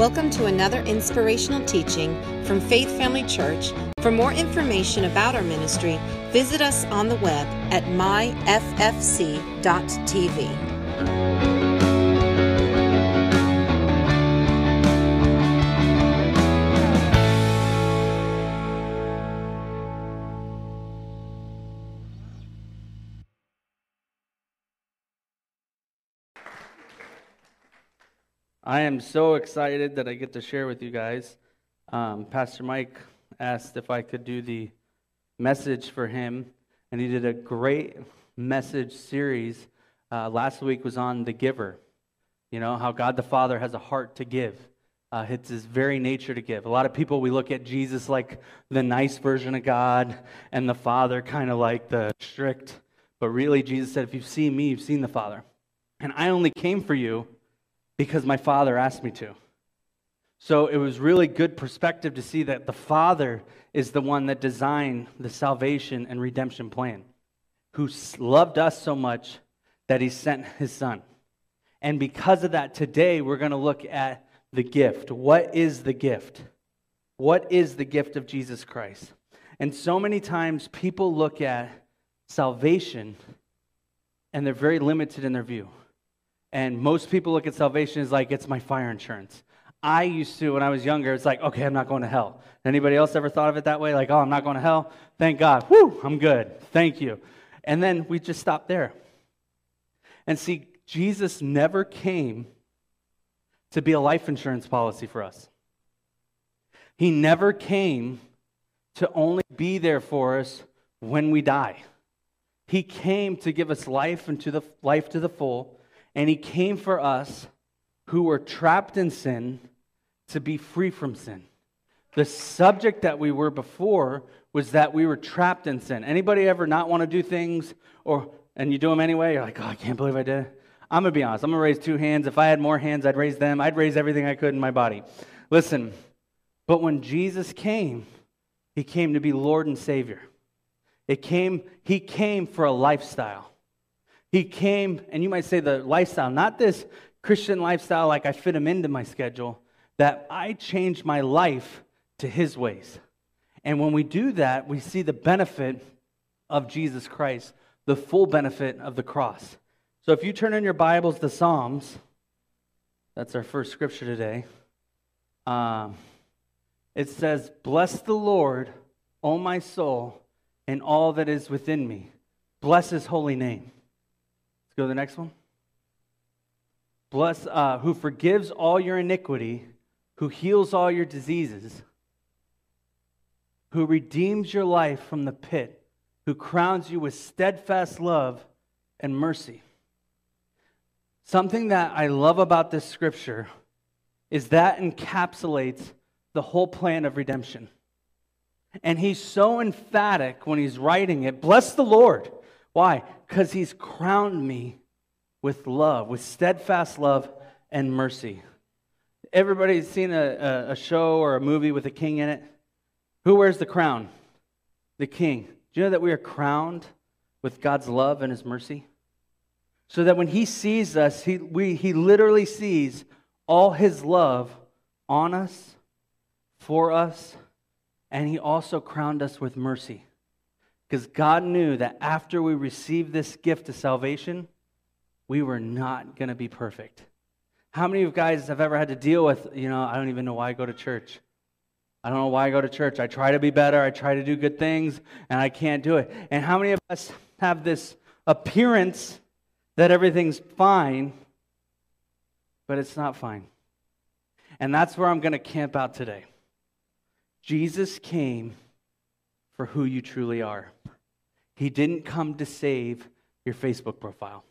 Welcome to another inspirational teaching from Faith Family Church. For more information about our ministry, visit us on the web at myffc.tv. I am so excited that I get to share with you guys. Um, Pastor Mike asked if I could do the message for him, and he did a great message series. Uh, last week was on the giver. You know, how God the Father has a heart to give. Uh, it's his very nature to give. A lot of people, we look at Jesus like the nice version of God, and the Father kind of like the strict. But really, Jesus said, If you've seen me, you've seen the Father. And I only came for you because my father asked me to. So it was really good perspective to see that the Father is the one that designed the salvation and redemption plan, who loved us so much that he sent his Son. And because of that, today we're going to look at the gift. What is the gift? What is the gift of Jesus Christ? And so many times people look at salvation and they're very limited in their view. And most people look at salvation as like it's my fire insurance. I used to, when I was younger, it's like, okay, I'm not going to hell. Anybody else ever thought of it that way? Like, oh, I'm not going to hell? Thank God. Whoo, I'm good. Thank you. And then we just stop there. And see, Jesus never came to be a life insurance policy for us. He never came to only be there for us when we die. He came to give us life and to the life to the full and he came for us who were trapped in sin to be free from sin. The subject that we were before was that we were trapped in sin. Anybody ever not want to do things or and you do them anyway? You're like, oh, I can't believe I did. I'm gonna be honest. I'm gonna raise two hands. If I had more hands, I'd raise them. I'd raise everything I could in my body. Listen, but when Jesus came, he came to be Lord and Savior. It came, he came for a lifestyle. He came, and you might say the lifestyle, not this Christian lifestyle like I fit him into my schedule, that I changed my life to his ways. And when we do that, we see the benefit of Jesus Christ, the full benefit of the cross. So if you turn in your Bibles to Psalms, that's our first scripture today. Um, it says, Bless the Lord, O my soul, and all that is within me. Bless his holy name. Let's go to the next one. Bless, uh, who forgives all your iniquity, who heals all your diseases, who redeems your life from the pit, who crowns you with steadfast love and mercy. Something that I love about this scripture is that encapsulates the whole plan of redemption. And he's so emphatic when he's writing it. Bless the Lord. Why? Because he's crowned me with love, with steadfast love and mercy. Everybody's seen a, a, show or a movie with a king in it? Who wears the crown? The king. Do you know that we are crowned with God's love and his mercy? So that when he sees us, he, we, he literally sees all his love on us, for us, and he also crowned us with mercy. Because God knew that after we received this gift of salvation, we were not going to be perfect. How many of you guys have ever had to deal with, you know, I don't even know why I go to church? I don't know why I go to church. I try to be better, I try to do good things, and I can't do it. And how many of us have this appearance that everything's fine, but it's not fine? And that's where I'm going to camp out today. Jesus came for who you truly are. He didn't come to save your Facebook profile.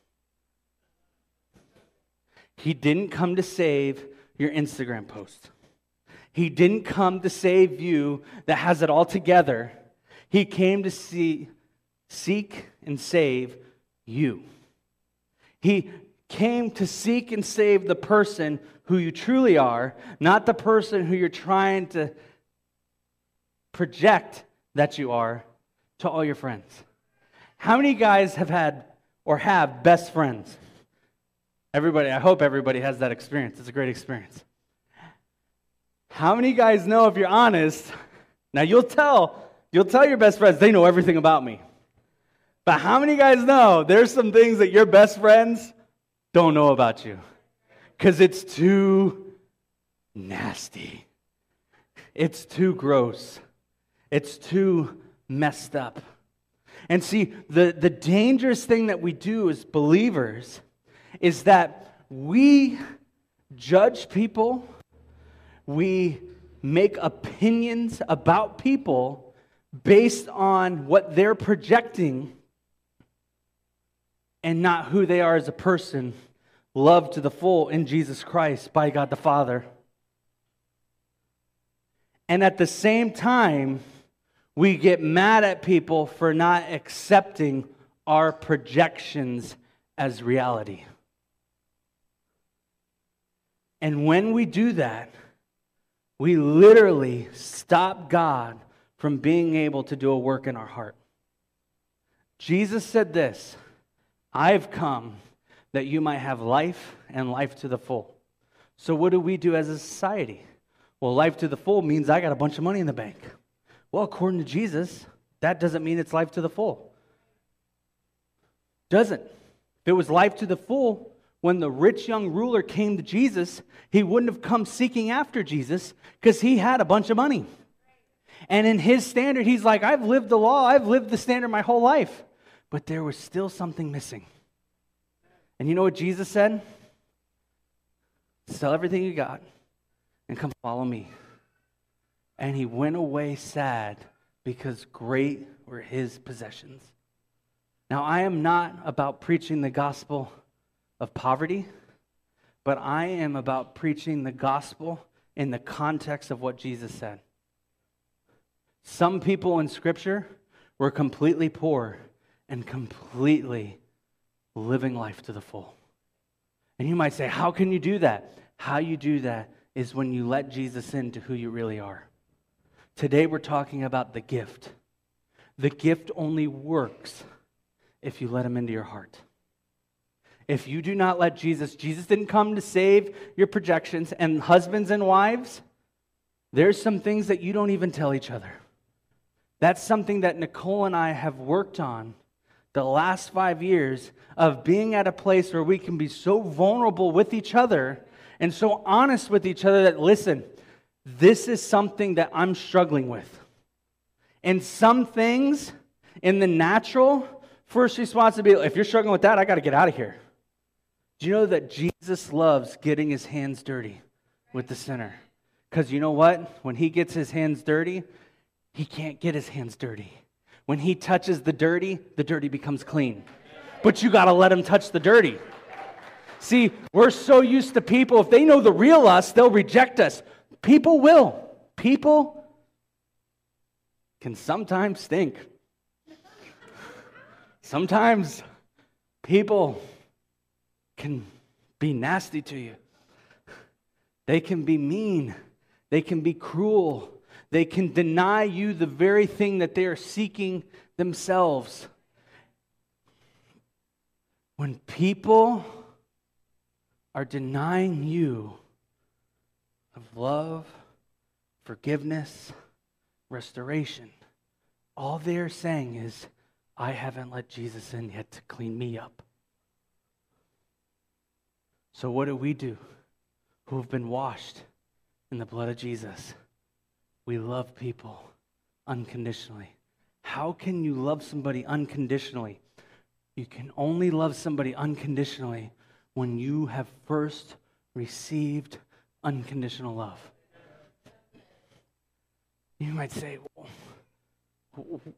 He didn't come to save your Instagram post. He didn't come to save you that has it all together. He came to see, seek and save you. He came to seek and save the person who you truly are, not the person who you're trying to project that you are to all your friends. How many guys have had or have best friends? Everybody, I hope everybody has that experience. It's a great experience. How many guys know if you're honest? Now you'll tell, you'll tell your best friends they know everything about me. But how many guys know there's some things that your best friends don't know about you? Because it's too nasty. It's too gross. It's too messed up. And see, the, the dangerous thing that we do as believers is that we judge people, we make opinions about people based on what they're projecting and not who they are as a person, loved to the full in Jesus Christ by God the Father. And at the same time, we get mad at people for not accepting our projections as reality. And when we do that, we literally stop God from being able to do a work in our heart. Jesus said this I've come that you might have life and life to the full. So, what do we do as a society? Well, life to the full means I got a bunch of money in the bank. Well, according to Jesus, that doesn't mean it's life to the full. Doesn't. If it was life to the full, when the rich young ruler came to Jesus, he wouldn't have come seeking after Jesus because he had a bunch of money. And in his standard, he's like, I've lived the law, I've lived the standard my whole life. But there was still something missing. And you know what Jesus said? Sell everything you got and come follow me. And he went away sad because great were his possessions. Now, I am not about preaching the gospel of poverty, but I am about preaching the gospel in the context of what Jesus said. Some people in Scripture were completely poor and completely living life to the full. And you might say, How can you do that? How you do that is when you let Jesus into who you really are. Today we're talking about the gift. The gift only works if you let him into your heart. If you do not let Jesus, Jesus didn't come to save your projections, and husbands and wives, there's some things that you don't even tell each other. That's something that Nicole and I have worked on the last five years of being at a place where we can be so vulnerable with each other and so honest with each other that, listen, this is something that I'm struggling with. And some things in the natural, first responsibility, if you're struggling with that, I got to get out of here. Do you know that Jesus loves getting his hands dirty with the sinner? Because you know what? When he gets his hands dirty, he can't get his hands dirty. When he touches the dirty, the dirty becomes clean. But you got to let him touch the dirty. See, we're so used to people, if they know the real us, they'll reject us. People will. People can sometimes stink. Sometimes people can be nasty to you. They can be mean. They can be cruel. They can deny you the very thing that they are seeking themselves. When people are denying you of love, forgiveness, restoration, all they're saying is, I haven't let Jesus in yet to clean me up. So, what do we do who have been washed in the blood of Jesus? We love people unconditionally. How can you love somebody unconditionally? You can only love somebody unconditionally when you have first received unconditional love. You might say, well,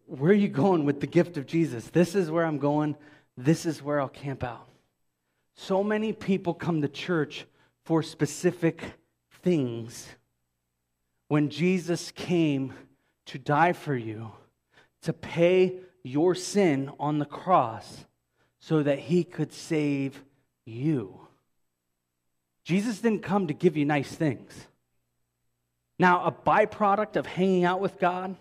where are you going with the gift of Jesus? This is where I'm going. This is where I'll camp out. So many people come to church for specific things. When Jesus came to die for you, to pay your sin on the cross, so that he could save you. Jesus didn't come to give you nice things. Now, a byproduct of hanging out with God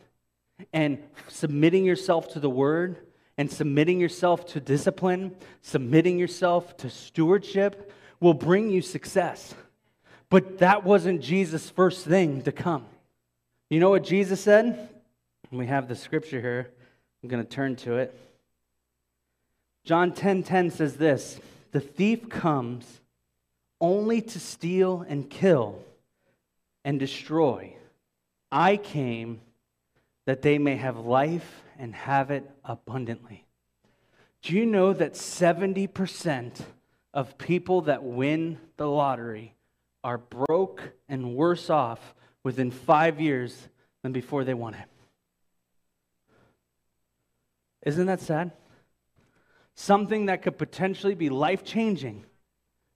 and submitting yourself to the word and submitting yourself to discipline, submitting yourself to stewardship will bring you success. But that wasn't Jesus' first thing to come. You know what Jesus said? We have the scripture here. I'm going to turn to it. John 10:10 10, 10 says this, "The thief comes only to steal and kill and destroy. I came that they may have life and have it abundantly." Do you know that 70% of people that win the lottery are broke and worse off within five years than before they won it? Isn't that sad? Something that could potentially be life changing.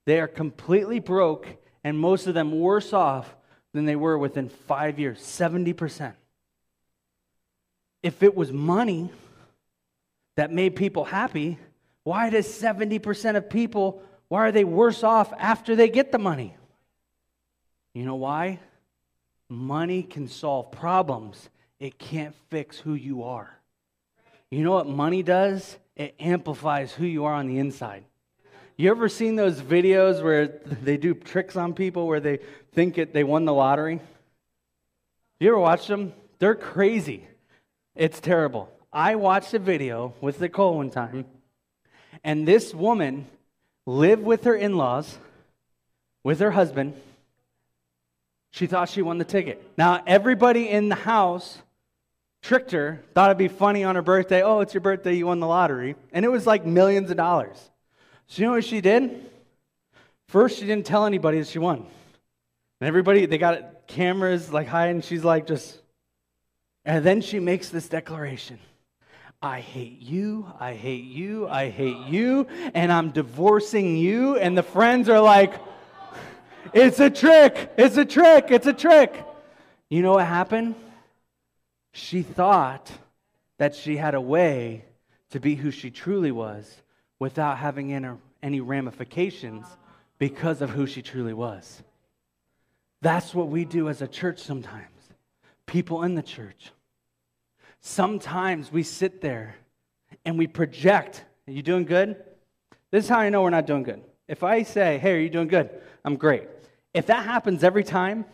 They are completely broke, and most of them worse off than they were within five years 70%. If it was money that made people happy, why does 70% of people, why are they worse off after they get the money? You know why? Money can solve problems, it can't fix who you are. You know what money does? It amplifies who you are on the inside. You ever seen those videos where they do tricks on people where they think it, they won the lottery? You ever watch them? They're crazy. It's terrible. I watched a video with Nicole one time, and this woman lived with her in laws, with her husband. She thought she won the ticket. Now, everybody in the house tricked her, thought it'd be funny on her birthday. Oh, it's your birthday, you won the lottery. And it was like millions of dollars. So you know what she did? First, she didn't tell anybody that she won. And everybody, they got cameras like high, and she's like just. And then she makes this declaration I hate you, I hate you, I hate you, and I'm divorcing you. And the friends are like, It's a trick, it's a trick, it's a trick. You know what happened? She thought that she had a way to be who she truly was without having any ramifications because of who she truly was. That's what we do as a church sometimes, people in the church. Sometimes we sit there and we project. Are you doing good? This is how I know we're not doing good. If I say, hey, are you doing good? I'm great. If that happens every time,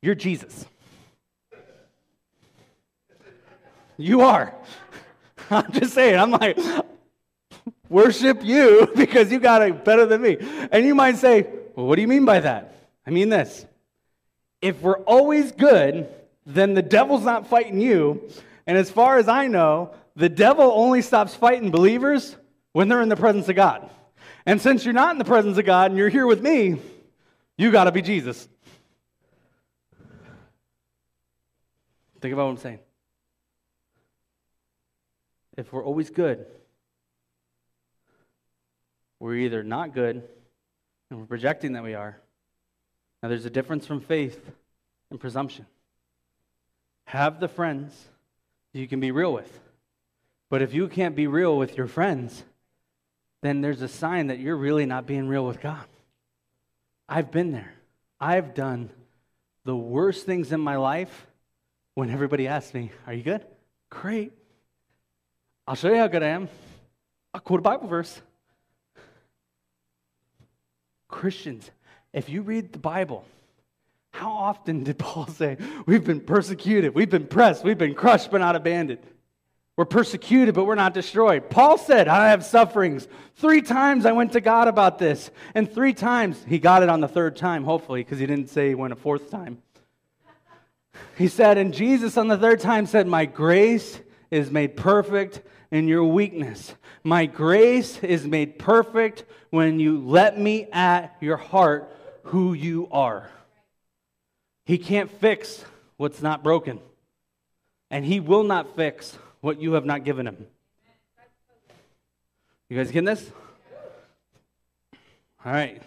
you're Jesus. You are. I'm just saying, I'm like, worship you because you got it better than me. And you might say, well, what do you mean by that? I mean this. If we're always good, then the devil's not fighting you. And as far as I know, the devil only stops fighting believers when they're in the presence of God. And since you're not in the presence of God and you're here with me, you got to be Jesus. Think about what I'm saying if we're always good, we're either not good and we're projecting that we are. Now, there's a difference from faith and presumption. Have the friends you can be real with. But if you can't be real with your friends, then there's a sign that you're really not being real with God. I've been there. I've done the worst things in my life when everybody asks me, Are you good? Great. I'll show you how good I am. I'll quote a Bible verse. Christians, if you read the Bible, how often did Paul say, We've been persecuted, we've been pressed, we've been crushed but not abandoned? We're persecuted, but we're not destroyed. Paul said, I have sufferings. Three times I went to God about this. And three times, he got it on the third time, hopefully, because he didn't say he went a fourth time. He said, and Jesus on the third time said, My grace is made perfect in your weakness. My grace is made perfect when you let me at your heart who you are. He can't fix what's not broken, and He will not fix what you have not given Him. You guys getting this? All right.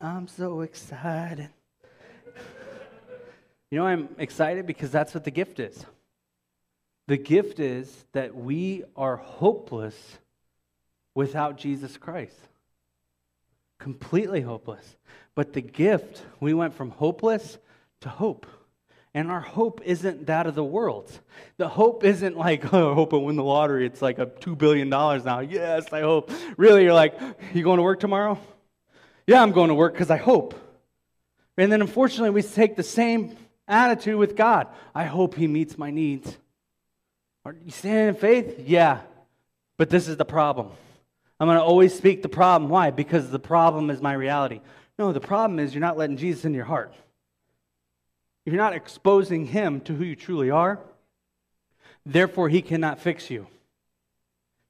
I'm so excited. You know, I'm excited because that's what the gift is. The gift is that we are hopeless without Jesus Christ. Completely hopeless. But the gift, we went from hopeless to hope. And our hope isn't that of the world. The hope isn't like, oh, I hope I win the lottery. It's like a $2 billion now. Yes, I hope. Really, you're like, you going to work tomorrow? Yeah, I'm going to work because I hope. And then unfortunately, we take the same attitude with God. I hope He meets my needs. Are you standing in faith? Yeah. But this is the problem. I'm going to always speak the problem. Why? Because the problem is my reality. No, the problem is you're not letting Jesus in your heart. You're not exposing Him to who you truly are. Therefore, He cannot fix you.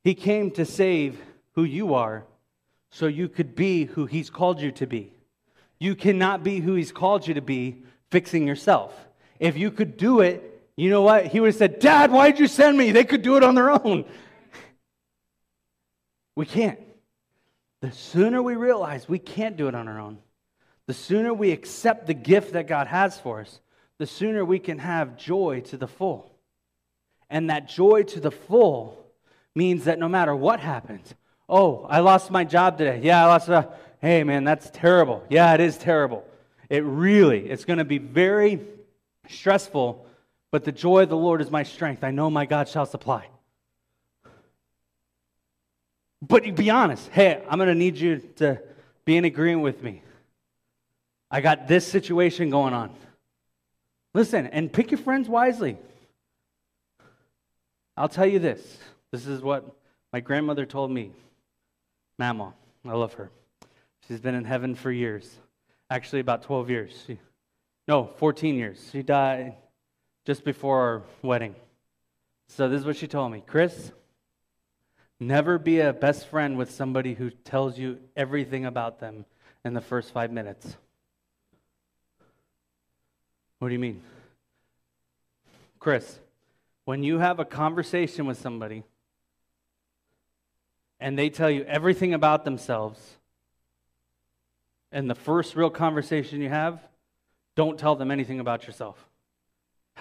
He came to save who you are so you could be who He's called you to be. You cannot be who He's called you to be fixing yourself. If you could do it, you know what? He would have said, Dad, why'd you send me? They could do it on their own. We can't. The sooner we realize we can't do it on our own, the sooner we accept the gift that God has for us, the sooner we can have joy to the full. And that joy to the full means that no matter what happens, oh, I lost my job today. Yeah, I lost. A, hey, man, that's terrible. Yeah, it is terrible. It really, it's going to be very stressful, but the joy of the Lord is my strength. I know my God shall supply. But be honest. Hey, I'm going to need you to be in agreement with me. I got this situation going on. Listen, and pick your friends wisely. I'll tell you this. This is what my grandmother told me. Mama, I love her. She's been in heaven for years actually about 12 years. She, no, 14 years. She died just before our wedding. So this is what she told me Chris, never be a best friend with somebody who tells you everything about them in the first five minutes. What do you mean? Chris, when you have a conversation with somebody and they tell you everything about themselves, and the first real conversation you have, don't tell them anything about yourself.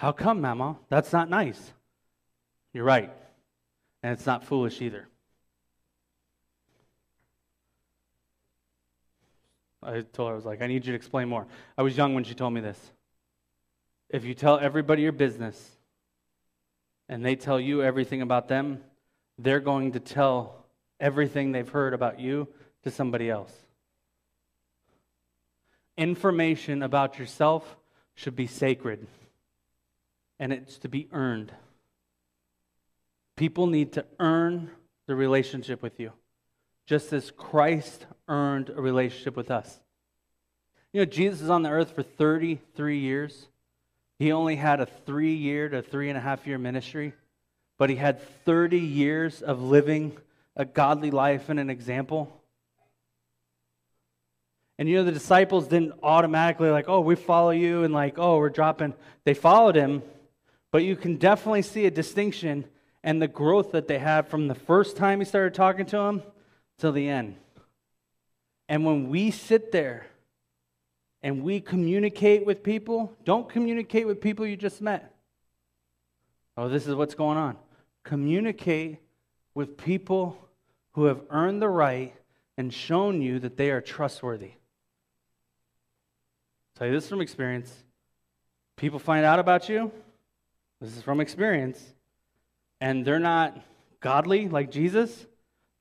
How come, Mama? That's not nice. You're right. And it's not foolish either. I told her, I was like, I need you to explain more. I was young when she told me this. If you tell everybody your business and they tell you everything about them, they're going to tell everything they've heard about you to somebody else. Information about yourself should be sacred, and it's to be earned. People need to earn the relationship with you, just as Christ earned a relationship with us. You know, Jesus is on the earth for 33 years. He only had a three year to three and a half year ministry, but he had 30 years of living a godly life and an example. And you know, the disciples didn't automatically, like, oh, we follow you, and like, oh, we're dropping. They followed him, but you can definitely see a distinction and the growth that they had from the first time he started talking to them till the end. And when we sit there and we communicate with people, don't communicate with people you just met. Oh, this is what's going on. Communicate with people who have earned the right and shown you that they are trustworthy tell you this from experience. People find out about you. This is from experience. And they're not godly like Jesus.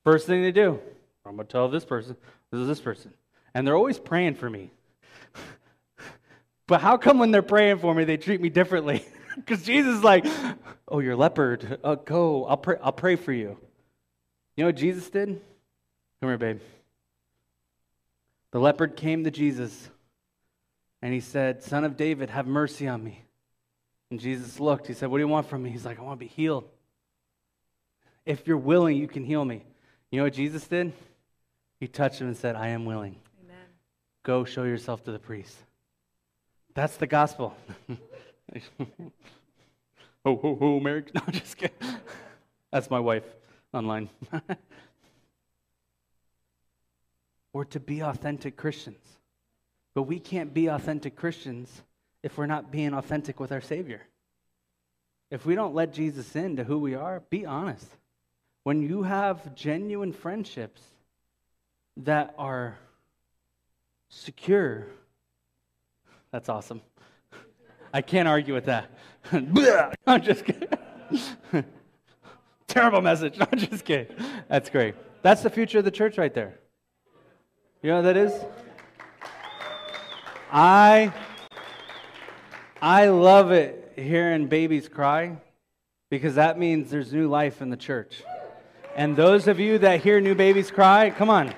First thing they do, I'm going to tell this person, this is this person. And they're always praying for me. but how come when they're praying for me, they treat me differently? Because Jesus is like, oh, you're leopard. Uh, go. I'll pray, I'll pray for you. You know what Jesus did? Come here, babe. The leopard came to Jesus and he said, Son of David, have mercy on me. And Jesus looked. He said, What do you want from me? He's like, I want to be healed. If you're willing, you can heal me. You know what Jesus did? He touched him and said, I am willing. Amen. Go show yourself to the priest. That's the gospel. oh, ho, ho, Mary. No, just kidding. That's my wife online. We're to be authentic Christians. But we can't be authentic Christians if we're not being authentic with our Savior. If we don't let Jesus into who we are, be honest. When you have genuine friendships that are secure, that's awesome. I can't argue with that. I'm just kidding. Terrible message. I'm just kidding. That's great. That's the future of the church right there. You know what that is? I I love it hearing babies cry because that means there's new life in the church. And those of you that hear new babies cry, come on,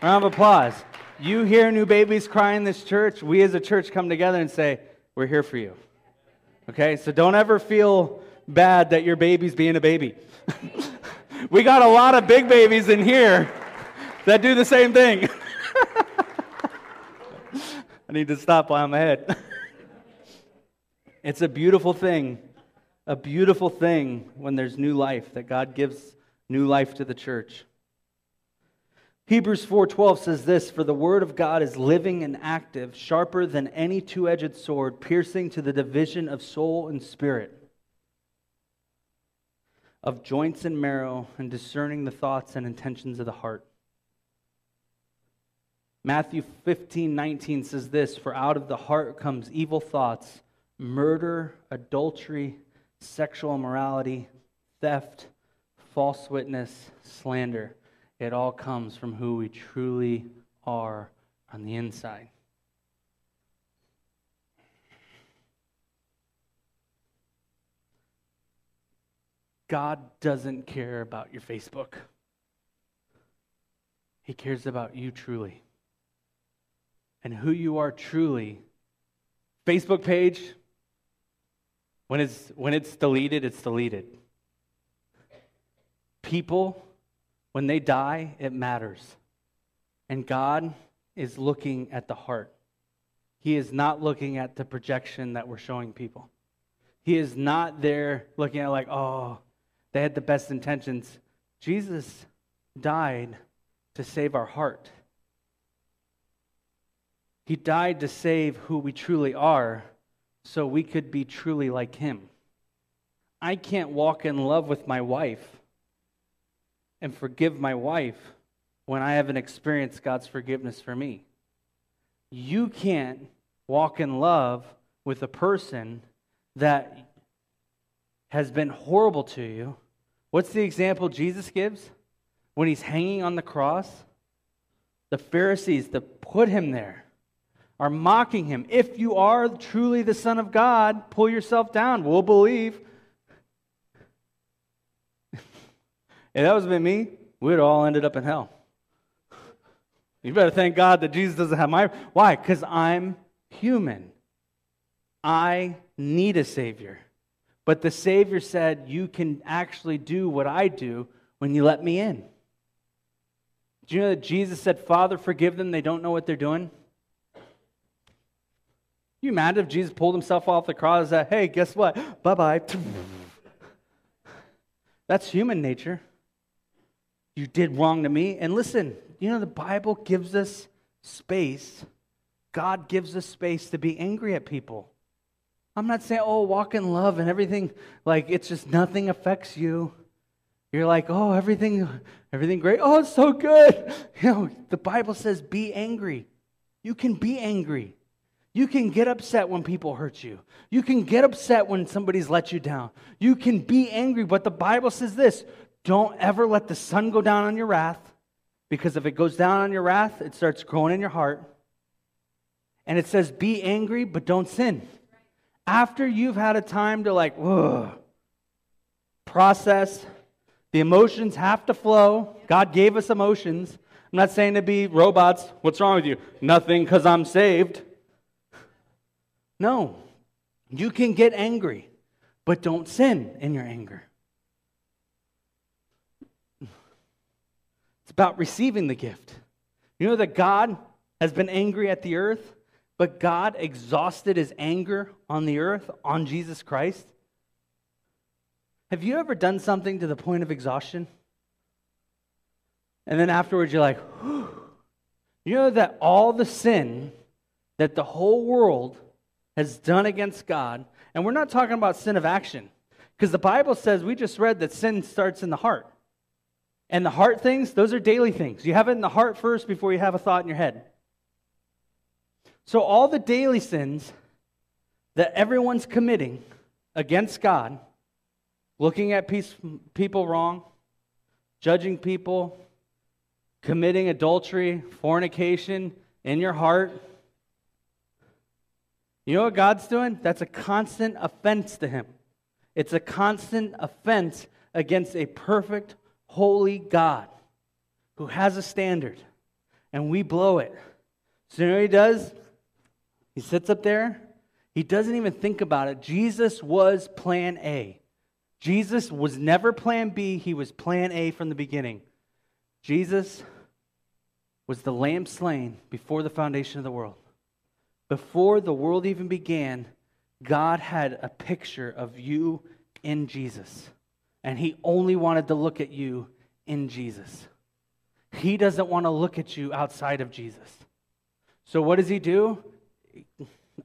round of applause. You hear new babies cry in this church, we as a church come together and say, We're here for you. Okay? So don't ever feel bad that your baby's being a baby. we got a lot of big babies in here that do the same thing. I need to stop while I'm ahead. it's a beautiful thing, a beautiful thing when there's new life, that God gives new life to the church. Hebrews 4:12 says this, "For the word of God is living and active, sharper than any two-edged sword, piercing to the division of soul and spirit, of joints and marrow, and discerning the thoughts and intentions of the heart." Matthew 15:19 says this, "For out of the heart comes evil thoughts, murder, adultery, sexual immorality, theft, false witness, slander." It all comes from who we truly are on the inside. God doesn't care about your Facebook. He cares about you truly. And who you are truly. Facebook page, when it's, when it's deleted, it's deleted. People, when they die, it matters. And God is looking at the heart. He is not looking at the projection that we're showing people. He is not there looking at, like, oh, they had the best intentions. Jesus died to save our heart. He died to save who we truly are so we could be truly like Him. I can't walk in love with my wife and forgive my wife when I haven't experienced God's forgiveness for me. You can't walk in love with a person that has been horrible to you. What's the example Jesus gives when he's hanging on the cross? The Pharisees that put him there are mocking him. If you are truly the Son of God, pull yourself down. We'll believe. If that was been me, we'd all ended up in hell. You better thank God that Jesus doesn't have my. Why? Because I'm human. I need a Savior. But the Savior said, You can actually do what I do when you let me in. Do you know that Jesus said, Father, forgive them, they don't know what they're doing? You mad if Jesus pulled himself off the cross and said, Hey, guess what? Bye bye. That's human nature. You did wrong to me. And listen, you know, the Bible gives us space. God gives us space to be angry at people. I'm not saying, oh, walk in love and everything, like it's just nothing affects you. You're like, oh, everything, everything great. Oh, it's so good. You know, the Bible says be angry. You can be angry. You can get upset when people hurt you. You can get upset when somebody's let you down. You can be angry, but the Bible says this don't ever let the sun go down on your wrath, because if it goes down on your wrath, it starts growing in your heart. And it says, be angry, but don't sin. After you've had a time to, like, whoa, process, the emotions have to flow. God gave us emotions. I'm not saying to be robots. What's wrong with you? Nothing, because I'm saved. No. You can get angry, but don't sin in your anger. It's about receiving the gift. You know that God has been angry at the earth, but God exhausted his anger on the earth on Jesus Christ? Have you ever done something to the point of exhaustion? And then afterwards, you're like, Whew. you know that all the sin that the whole world has done against God, and we're not talking about sin of action, because the Bible says, we just read that sin starts in the heart. And the heart things, those are daily things. You have it in the heart first before you have a thought in your head. So, all the daily sins that everyone's committing against God, looking at peace, people wrong, judging people, committing adultery, fornication in your heart, You know what God's doing? That's a constant offense to him. It's a constant offense against a perfect, holy God who has a standard, and we blow it. So, you know what he does? He sits up there. He doesn't even think about it. Jesus was plan A. Jesus was never plan B, he was plan A from the beginning. Jesus was the lamb slain before the foundation of the world. Before the world even began, God had a picture of you in Jesus. And he only wanted to look at you in Jesus. He doesn't want to look at you outside of Jesus. So, what does he do?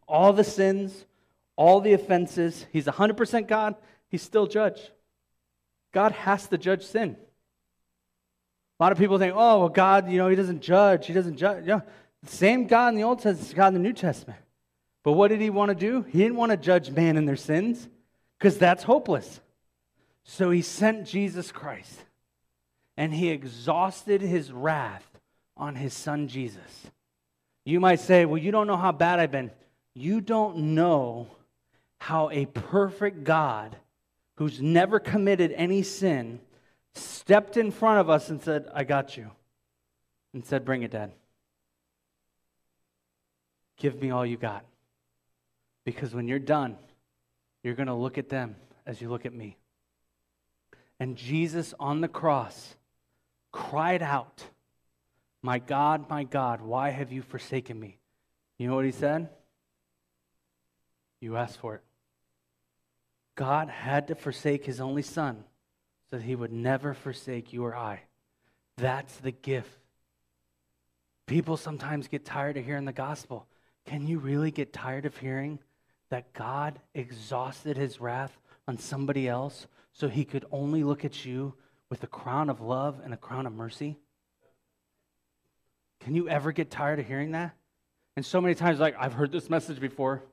All the sins, all the offenses, he's 100% God, he's still judge. God has to judge sin. A lot of people think, oh, well, God, you know, he doesn't judge. He doesn't judge. Yeah, same God in the Old Testament, God in the New Testament. But what did he want to do? He didn't want to judge man in their sins because that's hopeless. So he sent Jesus Christ and he exhausted his wrath on his son Jesus. You might say, Well, you don't know how bad I've been. You don't know how a perfect God who's never committed any sin stepped in front of us and said, I got you. And said, Bring it, Dad. Give me all you got. Because when you're done, you're going to look at them as you look at me. And Jesus on the cross cried out, My God, my God, why have you forsaken me? You know what he said? You asked for it. God had to forsake his only son so that he would never forsake you or I. That's the gift. People sometimes get tired of hearing the gospel. Can you really get tired of hearing that God exhausted his wrath on somebody else so he could only look at you with a crown of love and a crown of mercy? Can you ever get tired of hearing that? And so many times, like, I've heard this message before.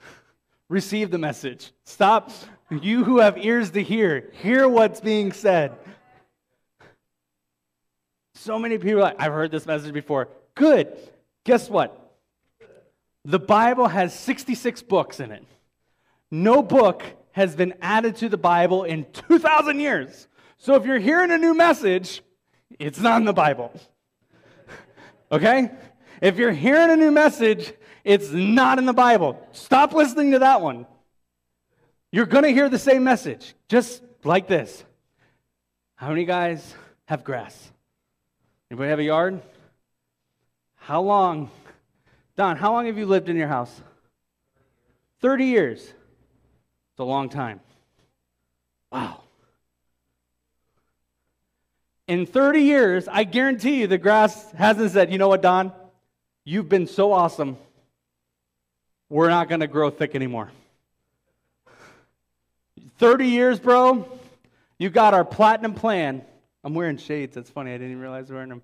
Receive the message. Stop. You who have ears to hear, hear what's being said. So many people like, I've heard this message before. Good. Guess what? The Bible has 66 books in it. No book has been added to the Bible in 2,000 years. So if you're hearing a new message, it's not in the Bible. Okay? If you're hearing a new message, it's not in the Bible. Stop listening to that one. You're going to hear the same message, just like this. How many guys have grass? Anybody have a yard? How long Don, how long have you lived in your house? 30 years. It's a long time. Wow. In 30 years, I guarantee you the grass hasn't said, you know what, Don? You've been so awesome. We're not going to grow thick anymore. 30 years, bro. You got our platinum plan. I'm wearing shades. That's funny. I didn't even realize I was wearing them.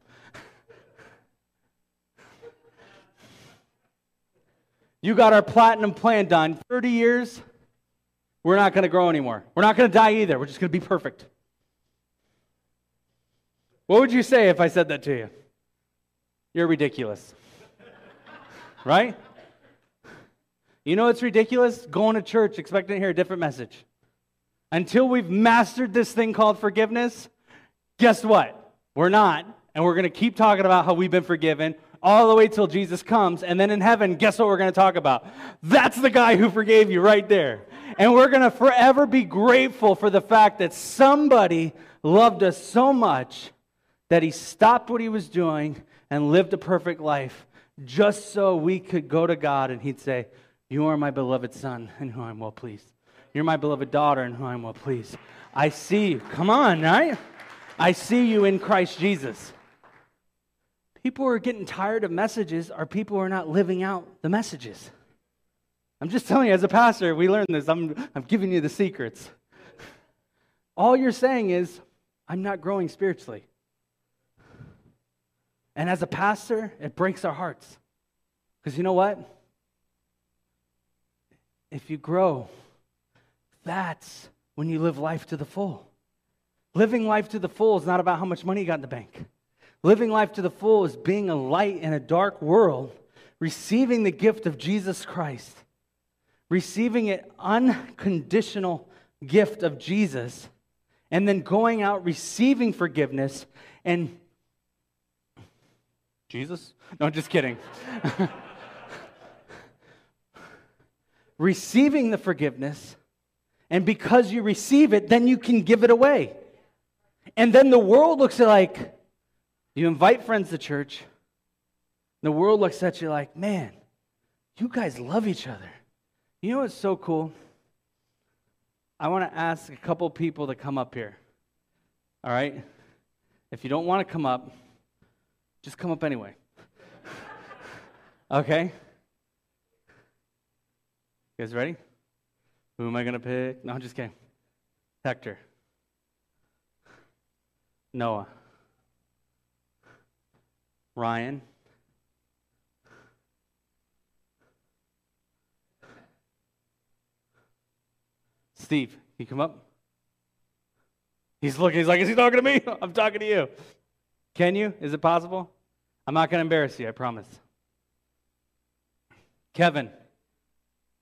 You got our platinum plan done. 30 years, we're not going to grow anymore. We're not going to die either. We're just going to be perfect. What would you say if I said that to you? You're ridiculous. right? You know what's ridiculous? Going to church expecting to hear a different message. Until we've mastered this thing called forgiveness, guess what? We're not. And we're going to keep talking about how we've been forgiven all the way till Jesus comes. And then in heaven, guess what we're going to talk about? That's the guy who forgave you right there. And we're going to forever be grateful for the fact that somebody loved us so much that he stopped what he was doing and lived a perfect life just so we could go to God and he'd say, You are my beloved son in whom I'm well pleased. You're my beloved daughter in whom I'm well pleased. I see you. Come on, right? I see you in Christ Jesus. People who are getting tired of messages are people who are not living out the messages. I'm just telling you, as a pastor, we learned this. I'm, I'm giving you the secrets. All you're saying is, I'm not growing spiritually. And as a pastor, it breaks our hearts. Because you know what? If you grow, that's when you live life to the full. Living life to the full is not about how much money you got in the bank. Living life to the full is being a light in a dark world, receiving the gift of Jesus Christ, receiving an unconditional gift of Jesus, and then going out receiving forgiveness and Jesus? No, just kidding. receiving the forgiveness, and because you receive it, then you can give it away. And then the world looks like, you invite friends to church, the world looks at you like, man, you guys love each other. You know what's so cool? I want to ask a couple people to come up here. All right? If you don't want to come up, just come up anyway. okay? You guys ready? Who am I going to pick? No, I'm just kidding. Hector. Noah. Ryan. Steve, can you come up? He's looking, he's like, is he talking to me? I'm talking to you. Can you? Is it possible? I'm not going to embarrass you, I promise. Kevin,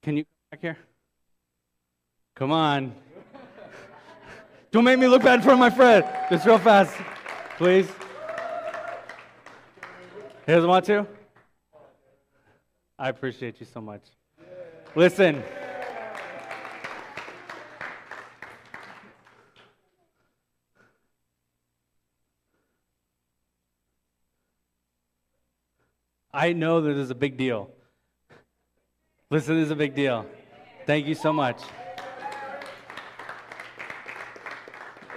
can you come back here? Come on. Don't make me look bad in front of my friend. Just real fast, please. He doesn't want to? I appreciate you so much. Listen. I know that this is a big deal. Listen, this is a big deal. Thank you so much.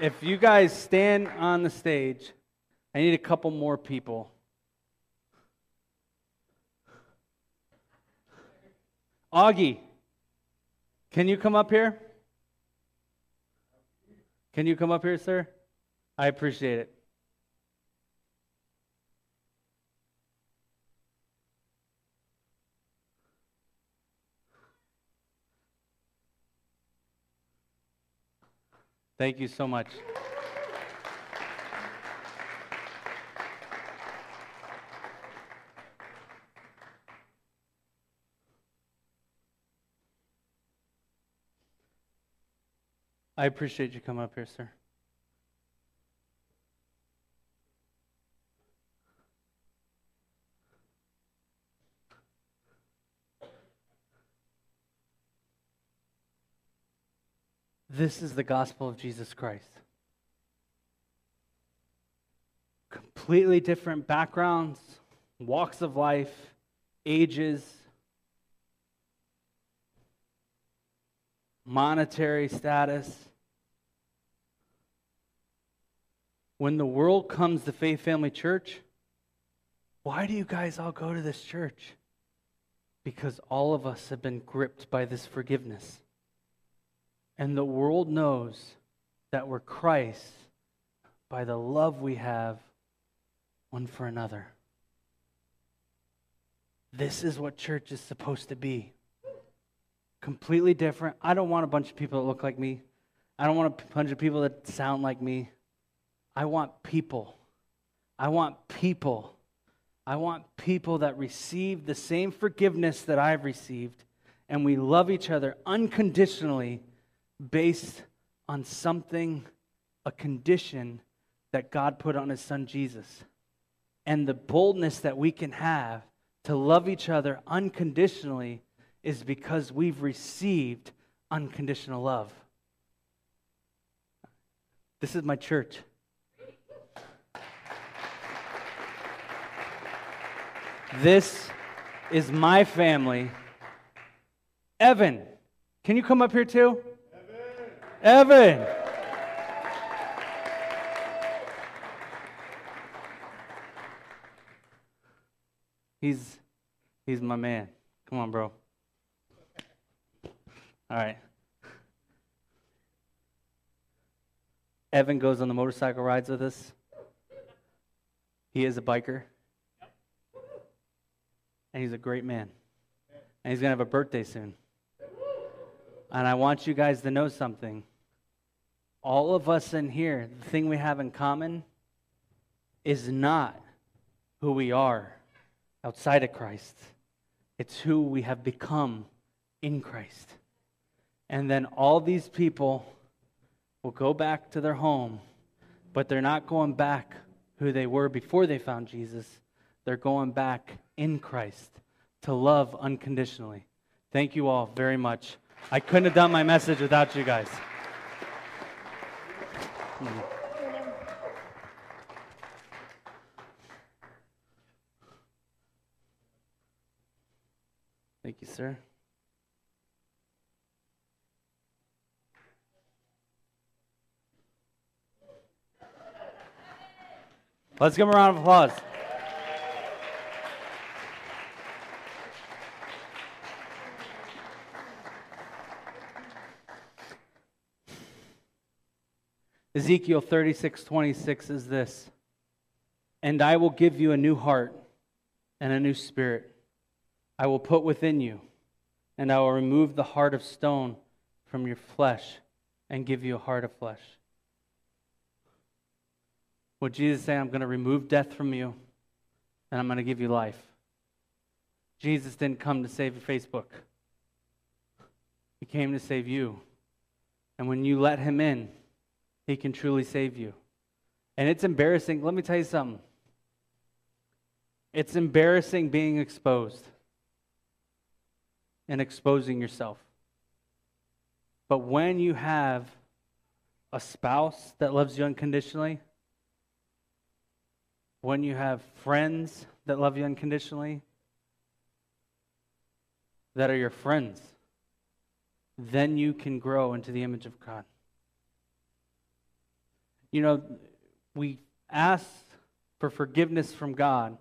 If you guys stand on the stage, I need a couple more people. Augie, can you come up here? Can you come up here, sir? I appreciate it. Thank you so much. I appreciate you coming up here, sir. This is the gospel of Jesus Christ. Completely different backgrounds, walks of life, ages, monetary status. When the world comes to Faith Family Church, why do you guys all go to this church? Because all of us have been gripped by this forgiveness. And the world knows that we're Christ by the love we have one for another. This is what church is supposed to be. Completely different. I don't want a bunch of people that look like me. I don't want a bunch of people that sound like me. I want people. I want people. I want people that receive the same forgiveness that I've received, and we love each other unconditionally based on something, a condition that God put on his son Jesus. And the boldness that we can have to love each other unconditionally is because we've received unconditional love. This is my church. This is my family. Evan, can you come up here too? Evan. Evan. He's he's my man. Come on, bro. All right. Evan goes on the motorcycle rides with us. He is a biker. And he's a great man. And he's going to have a birthday soon. And I want you guys to know something all of us in here, the thing we have in common is not who we are outside of Christ. it's who we have become in Christ. And then all these people will go back to their home, but they're not going back who they were before they found Jesus. They're going back in Christ to love unconditionally. Thank you all very much. I couldn't have done my message without you guys. Thank you, sir. Let's give him a round of applause. Ezekiel 36, 26 is this And I will give you a new heart and a new spirit. I will put within you, and I will remove the heart of stone from your flesh and give you a heart of flesh. What Jesus saying, I'm going to remove death from you, and I'm going to give you life. Jesus didn't come to save Facebook. He came to save you. And when you let him in, he can truly save you. And it's embarrassing. Let me tell you something. It's embarrassing being exposed and exposing yourself. But when you have a spouse that loves you unconditionally, when you have friends that love you unconditionally, that are your friends, then you can grow into the image of God. You know, we ask for forgiveness from God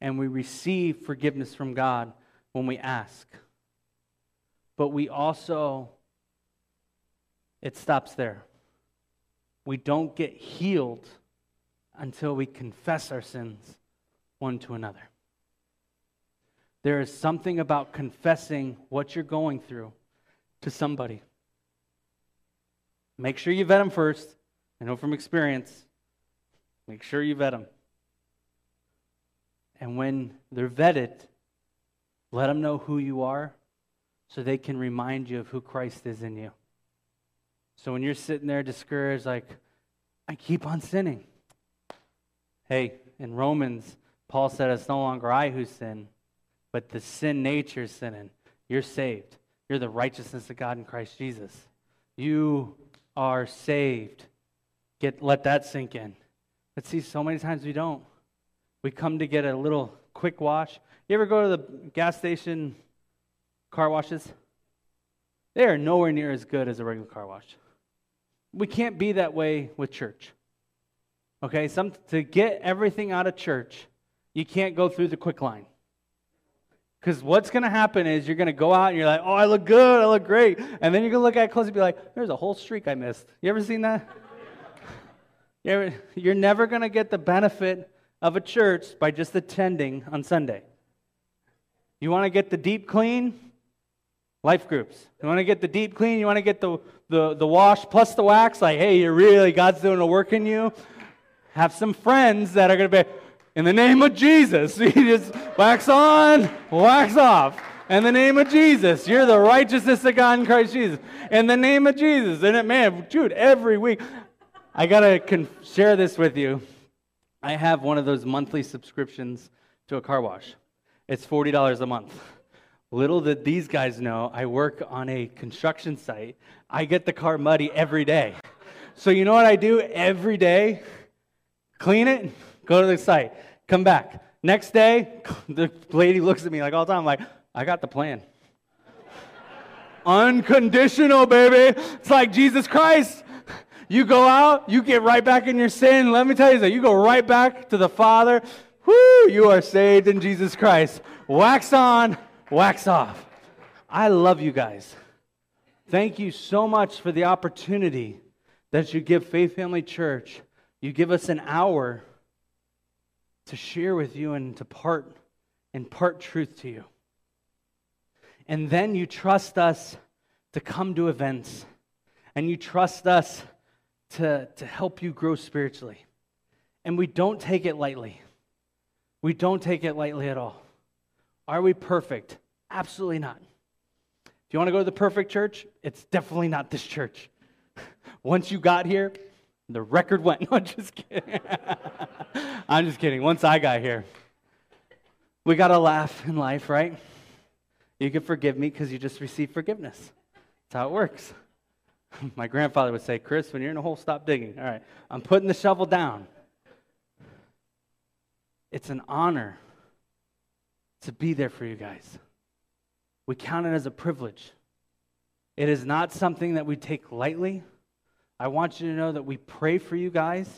and we receive forgiveness from God when we ask. But we also, it stops there. We don't get healed until we confess our sins one to another. There is something about confessing what you're going through to somebody. Make sure you vet them first. I know from experience. Make sure you vet them. And when they're vetted, let them know who you are so they can remind you of who Christ is in you. So when you're sitting there discouraged, like, I keep on sinning. Hey, in Romans, Paul said it's no longer I who sin, but the sin nature is sinning. You're saved. You're the righteousness of God in Christ Jesus. You are saved. Get let that sink in. But see, so many times we don't. We come to get a little quick wash. You ever go to the gas station car washes? They are nowhere near as good as a regular car wash. We can't be that way with church. Okay, some to get everything out of church, you can't go through the quick line. Because what's going to happen is you're going to go out and you're like, oh, I look good, I look great. And then you're going to look at it close and be like, there's a whole streak I missed. You ever seen that? You're, you're never going to get the benefit of a church by just attending on Sunday. You want to get the deep clean? Life groups. You want to get the deep clean? You want to get the, the, the wash plus the wax? Like, hey, you're really, God's doing a work in you. Have some friends that are going to be, in the name of Jesus, you just wax on, wax off. In the name of Jesus, you're the righteousness of God in Christ Jesus. In the name of Jesus. And it, man, dude, every week, I got to con- share this with you. I have one of those monthly subscriptions to a car wash. It's $40 a month. Little did these guys know, I work on a construction site. I get the car muddy every day. So, you know what I do every day? Clean it, go to the site, come back. Next day, the lady looks at me like all the time, I'm like, I got the plan. Unconditional, baby. It's like Jesus Christ. You go out, you get right back in your sin. Let me tell you that you go right back to the Father. Whoo, you are saved in Jesus Christ. Wax on, wax off. I love you guys. Thank you so much for the opportunity that you give Faith Family Church. You give us an hour to share with you and to part impart truth to you. And then you trust us to come to events. And you trust us to, to help you grow spiritually. And we don't take it lightly. We don't take it lightly at all. Are we perfect? Absolutely not. If you want to go to the perfect church, it's definitely not this church. Once you got here, the record went. No, I'm just kidding. I'm just kidding. Once I got here, we got to laugh in life, right? You can forgive me because you just received forgiveness. That's how it works. My grandfather would say, Chris, when you're in a hole, stop digging. All right, I'm putting the shovel down. It's an honor to be there for you guys. We count it as a privilege. It is not something that we take lightly. I want you to know that we pray for you guys,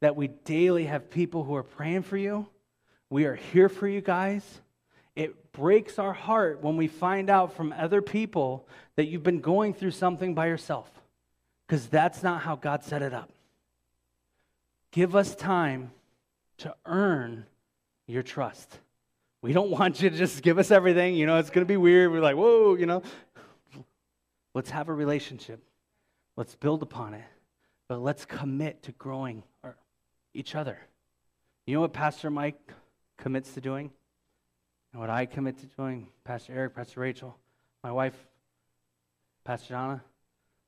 that we daily have people who are praying for you. We are here for you guys. It breaks our heart when we find out from other people that you've been going through something by yourself, because that's not how God set it up. Give us time to earn your trust. We don't want you to just give us everything. You know, it's going to be weird. We're like, whoa, you know. Let's have a relationship. Let's build upon it. But let's commit to growing our, each other. You know what Pastor Mike commits to doing? And what I commit to doing, Pastor Eric, Pastor Rachel, my wife, Pastor Donna,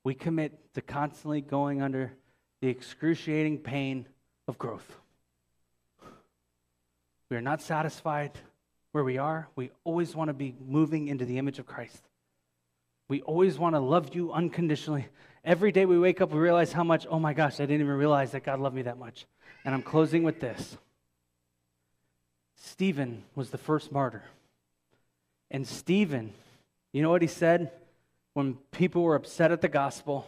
we commit to constantly going under the excruciating pain of growth. We are not satisfied where we are. We always want to be moving into the image of Christ. We always want to love you unconditionally. Every day we wake up, we realize how much, oh my gosh, I didn't even realize that God loved me that much. And I'm closing with this Stephen was the first martyr. And Stephen, you know what he said? When people were upset at the gospel,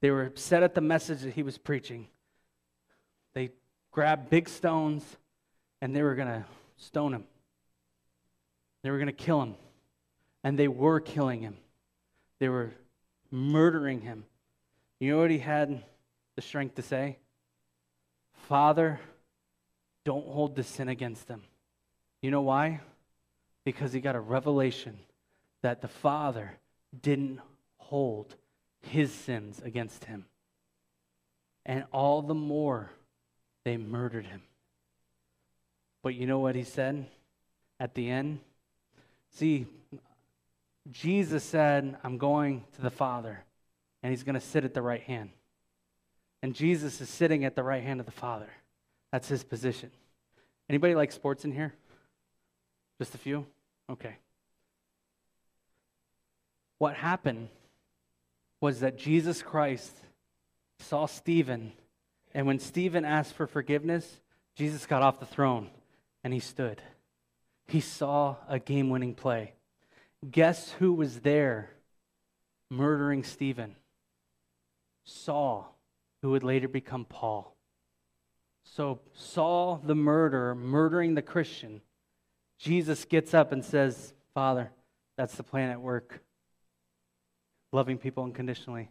they were upset at the message that he was preaching. They grabbed big stones and they were going to stone him. They were going to kill him. And they were killing him. They were murdering him. You know what he had the strength to say? Father, don't hold the sin against them. You know why? Because he got a revelation that the Father didn't hold his sins against him. And all the more they murdered him. But you know what he said at the end? See, Jesus said, I'm going to the Father, and he's going to sit at the right hand. And Jesus is sitting at the right hand of the Father. That's his position. Anybody like sports in here? Just a few? Okay. What happened was that Jesus Christ saw Stephen, and when Stephen asked for forgiveness, Jesus got off the throne and he stood. He saw a game winning play. Guess who was there murdering Stephen? Saul, who would later become Paul. So, Saul, the murderer, murdering the Christian, Jesus gets up and says, Father, that's the plan at work. Loving people unconditionally.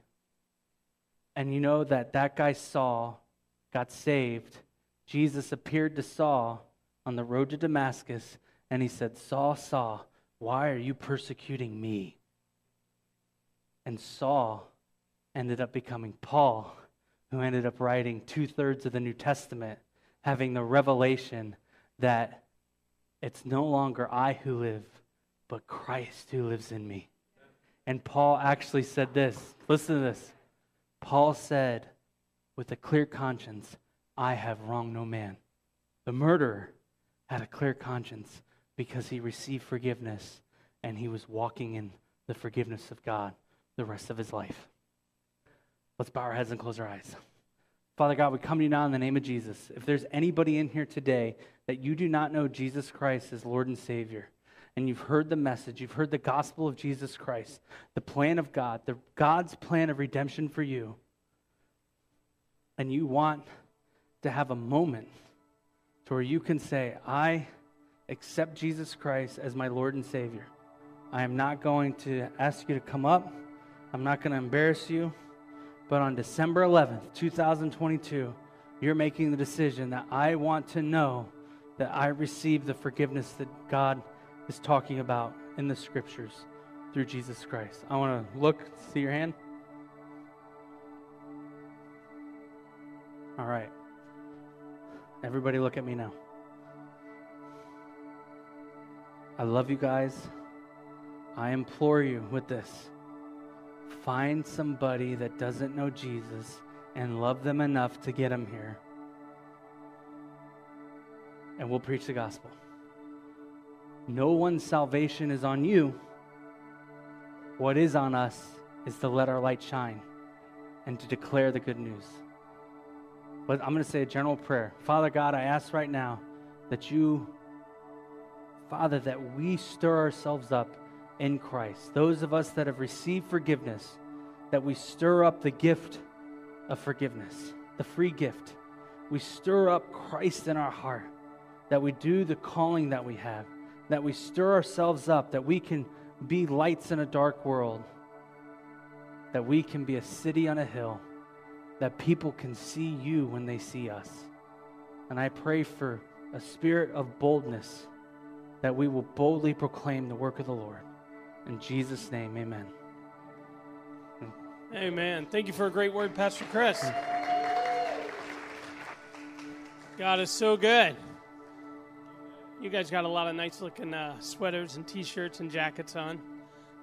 And you know that that guy Saul got saved. Jesus appeared to Saul on the road to Damascus and he said, Saul, Saul, why are you persecuting me? And Saul ended up becoming Paul, who ended up writing two thirds of the New Testament, having the revelation that it's no longer I who live, but Christ who lives in me. And Paul actually said this listen to this. Paul said, with a clear conscience, I have wronged no man. The murderer had a clear conscience because he received forgiveness and he was walking in the forgiveness of God the rest of his life. Let's bow our heads and close our eyes. Father God, we come to you now in the name of Jesus. If there's anybody in here today that you do not know Jesus Christ as Lord and Savior, and you've heard the message, you've heard the gospel of Jesus Christ, the plan of God, the God's plan of redemption for you, and you want to have a moment to where you can say, I accept Jesus Christ as my Lord and Savior. I am not going to ask you to come up. I'm not going to embarrass you. But on December 11th, 2022, you're making the decision that I want to know that I receive the forgiveness that God is talking about in the scriptures through Jesus Christ. I want to look, see your hand. All right. Everybody, look at me now. I love you guys. I implore you with this find somebody that doesn't know Jesus and love them enough to get them here. And we'll preach the gospel. No one's salvation is on you. What is on us is to let our light shine and to declare the good news. But I'm going to say a general prayer. Father God, I ask right now that you, Father, that we stir ourselves up in Christ. Those of us that have received forgiveness, that we stir up the gift of forgiveness, the free gift. We stir up Christ in our heart, that we do the calling that we have, that we stir ourselves up, that we can be lights in a dark world, that we can be a city on a hill, that people can see you when they see us. And I pray for a spirit of boldness that we will boldly proclaim the work of the Lord. In Jesus' name, amen. Amen. Thank you for a great word, Pastor Chris. God is so good. You guys got a lot of nice looking uh, sweaters and t shirts and jackets on.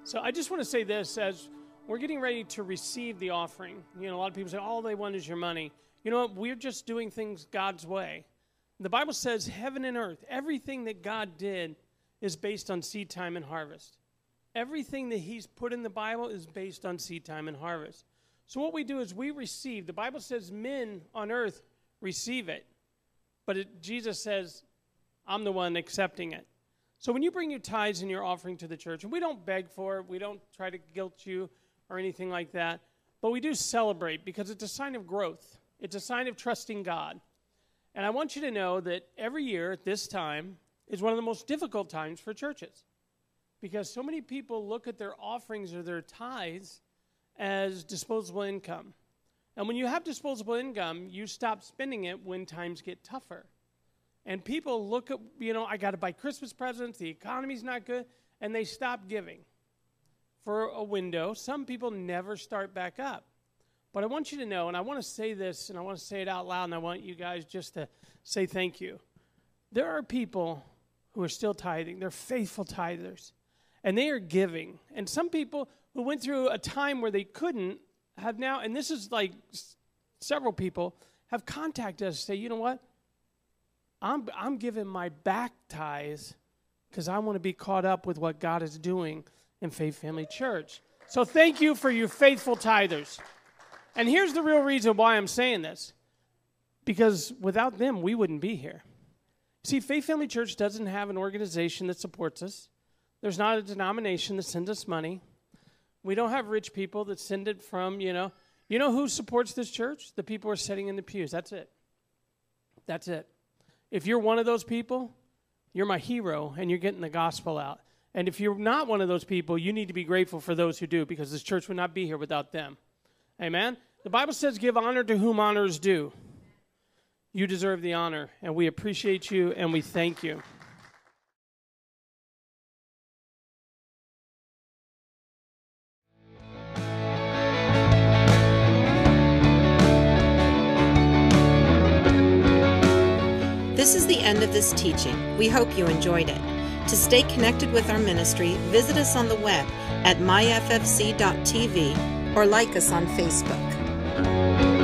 So I just want to say this as we're getting ready to receive the offering. You know, a lot of people say, all they want is your money. You know what? We're just doing things God's way. The Bible says heaven and earth, everything that God did is based on seed time and harvest. Everything that He's put in the Bible is based on seed time and harvest. So what we do is we receive. The Bible says men on earth receive it, but it, Jesus says, I'm the one accepting it. So when you bring your tithes and your offering to the church, and we don't beg for it, we don't try to guilt you or anything like that, but we do celebrate because it's a sign of growth. It's a sign of trusting God. And I want you to know that every year at this time is one of the most difficult times for churches because so many people look at their offerings or their tithes as disposable income. And when you have disposable income, you stop spending it when times get tougher. And people look at, you know, I got to buy Christmas presents, the economy's not good, and they stop giving for a window. Some people never start back up. But I want you to know, and I want to say this, and I want to say it out loud, and I want you guys just to say thank you. There are people who are still tithing, they're faithful tithers, and they are giving. And some people who went through a time where they couldn't have now, and this is like several people, have contacted us say, you know what? I'm, I'm giving my back ties because I want to be caught up with what God is doing in Faith Family Church. So thank you for your faithful tithers. And here's the real reason why I'm saying this because without them, we wouldn't be here. See, Faith Family Church doesn't have an organization that supports us, there's not a denomination that sends us money. We don't have rich people that send it from, you know. You know who supports this church? The people who are sitting in the pews. That's it. That's it. If you're one of those people, you're my hero and you're getting the gospel out. And if you're not one of those people, you need to be grateful for those who do because this church would not be here without them. Amen? The Bible says, give honor to whom honor is due. You deserve the honor, and we appreciate you and we thank you. This is the end of this teaching. We hope you enjoyed it. To stay connected with our ministry, visit us on the web at myffc.tv or like us on Facebook. Música